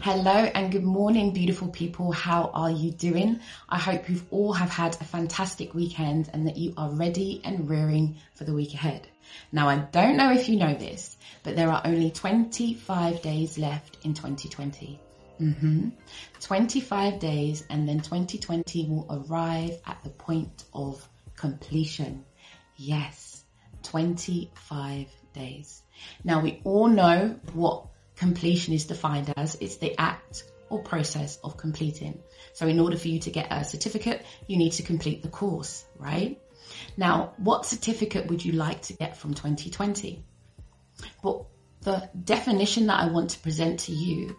Hello and good morning, beautiful people. How are you doing? I hope you've all have had a fantastic weekend and that you are ready and rearing for the week ahead. Now, I don't know if you know this, but there are only 25 days left in 2020. Mm-hmm. 25 days and then 2020 will arrive at the point of completion. Yes, 25 days. Now we all know what completion is defined as it's the act or process of completing. So in order for you to get a certificate, you need to complete the course, right? Now, what certificate would you like to get from 2020? But the definition that I want to present to you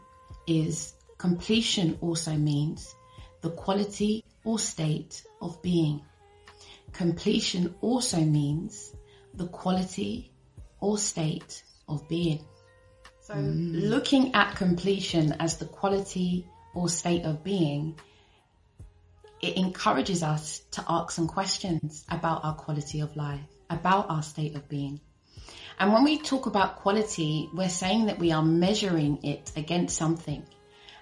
is completion also means the quality or state of being. Completion also means the quality or state of being. So mm. looking at completion as the quality or state of being, it encourages us to ask some questions about our quality of life, about our state of being. And when we talk about quality, we're saying that we are measuring it against something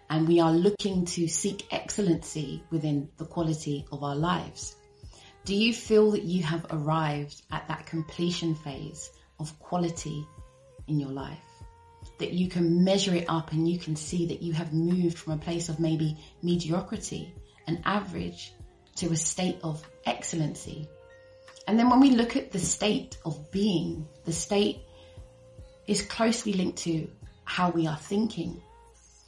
and we are looking to seek excellency within the quality of our lives. Do you feel that you have arrived at that completion phase of quality in your life? That you can measure it up and you can see that you have moved from a place of maybe mediocrity and average to a state of excellency. And then when we look at the state of being, the state is closely linked to how we are thinking.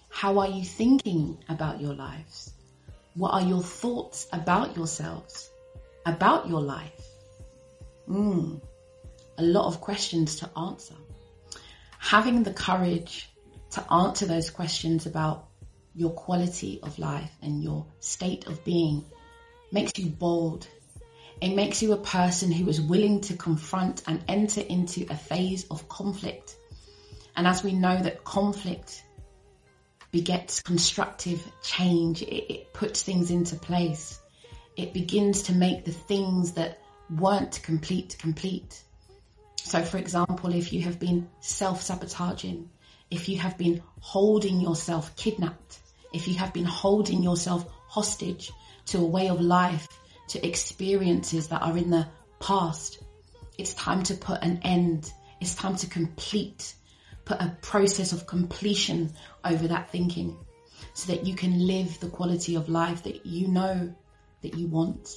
How are you thinking about your lives? What are your thoughts about yourselves, about your life? Mm, a lot of questions to answer having the courage to answer those questions about your quality of life and your state of being makes you bold. It makes you a person who is willing to confront and enter into a phase of conflict. And as we know that conflict begets constructive change, it, it puts things into place. It begins to make the things that weren't complete complete. So, for example, if you have been self sabotaging, if you have been holding yourself kidnapped, if you have been holding yourself hostage to a way of life, to experiences that are in the past, it's time to put an end. It's time to complete, put a process of completion over that thinking so that you can live the quality of life that you know that you want.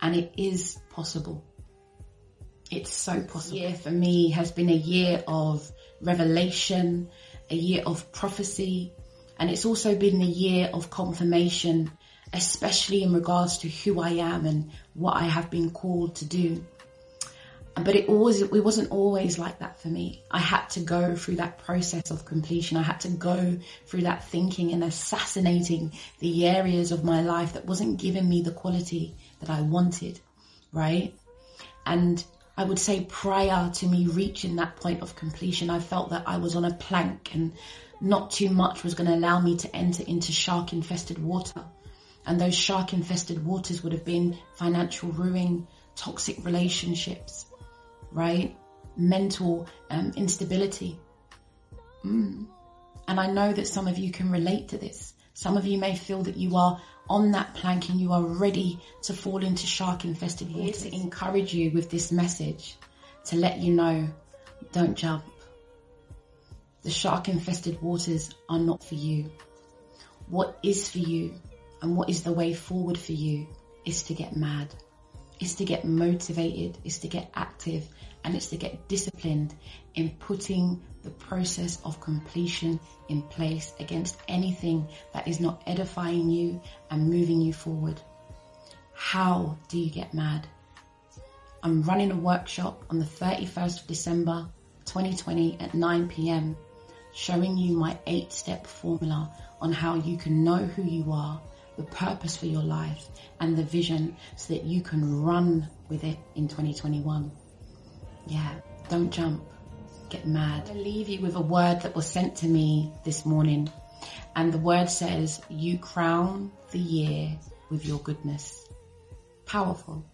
And it is possible. It's so possible. Year for me has been a year of revelation, a year of prophecy, and it's also been a year of confirmation, especially in regards to who I am and what I have been called to do. But it always, it wasn't always like that for me. I had to go through that process of completion. I had to go through that thinking and assassinating the areas of my life that wasn't giving me the quality that I wanted, right? And I would say prior to me reaching that point of completion, I felt that I was on a plank and not too much was going to allow me to enter into shark infested water. And those shark infested waters would have been financial ruin, toxic relationships, right? Mental um, instability. Mm. And I know that some of you can relate to this. Some of you may feel that you are on that plank and you are ready to fall into shark infested water. To encourage you with this message to let you know don't jump. The shark infested waters are not for you. What is for you and what is the way forward for you is to get mad, is to get motivated, is to get active, and it's to get disciplined in putting the process of completion in place against anything that is not edifying you and moving you forward. How do you get mad? I'm running a workshop on the 31st of December 2020 at 9 pm, showing you my eight step formula on how you can know who you are, the purpose for your life, and the vision so that you can run with it in 2021. Yeah, don't jump get mad. I leave you with a word that was sent to me this morning. And the word says, You crown the year with your goodness. Powerful.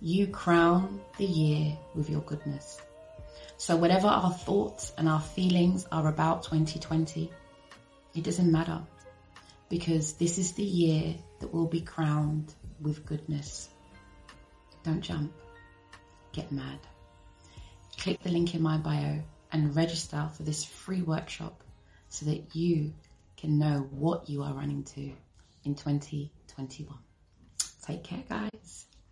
You crown the year with your goodness. So, whatever our thoughts and our feelings are about 2020, It doesn't matter because this is the year that will be crowned with goodness. Don't jump, get mad. Click the link in my bio and register for this free workshop so that you can know what you are running to in 2021. Take care, guys.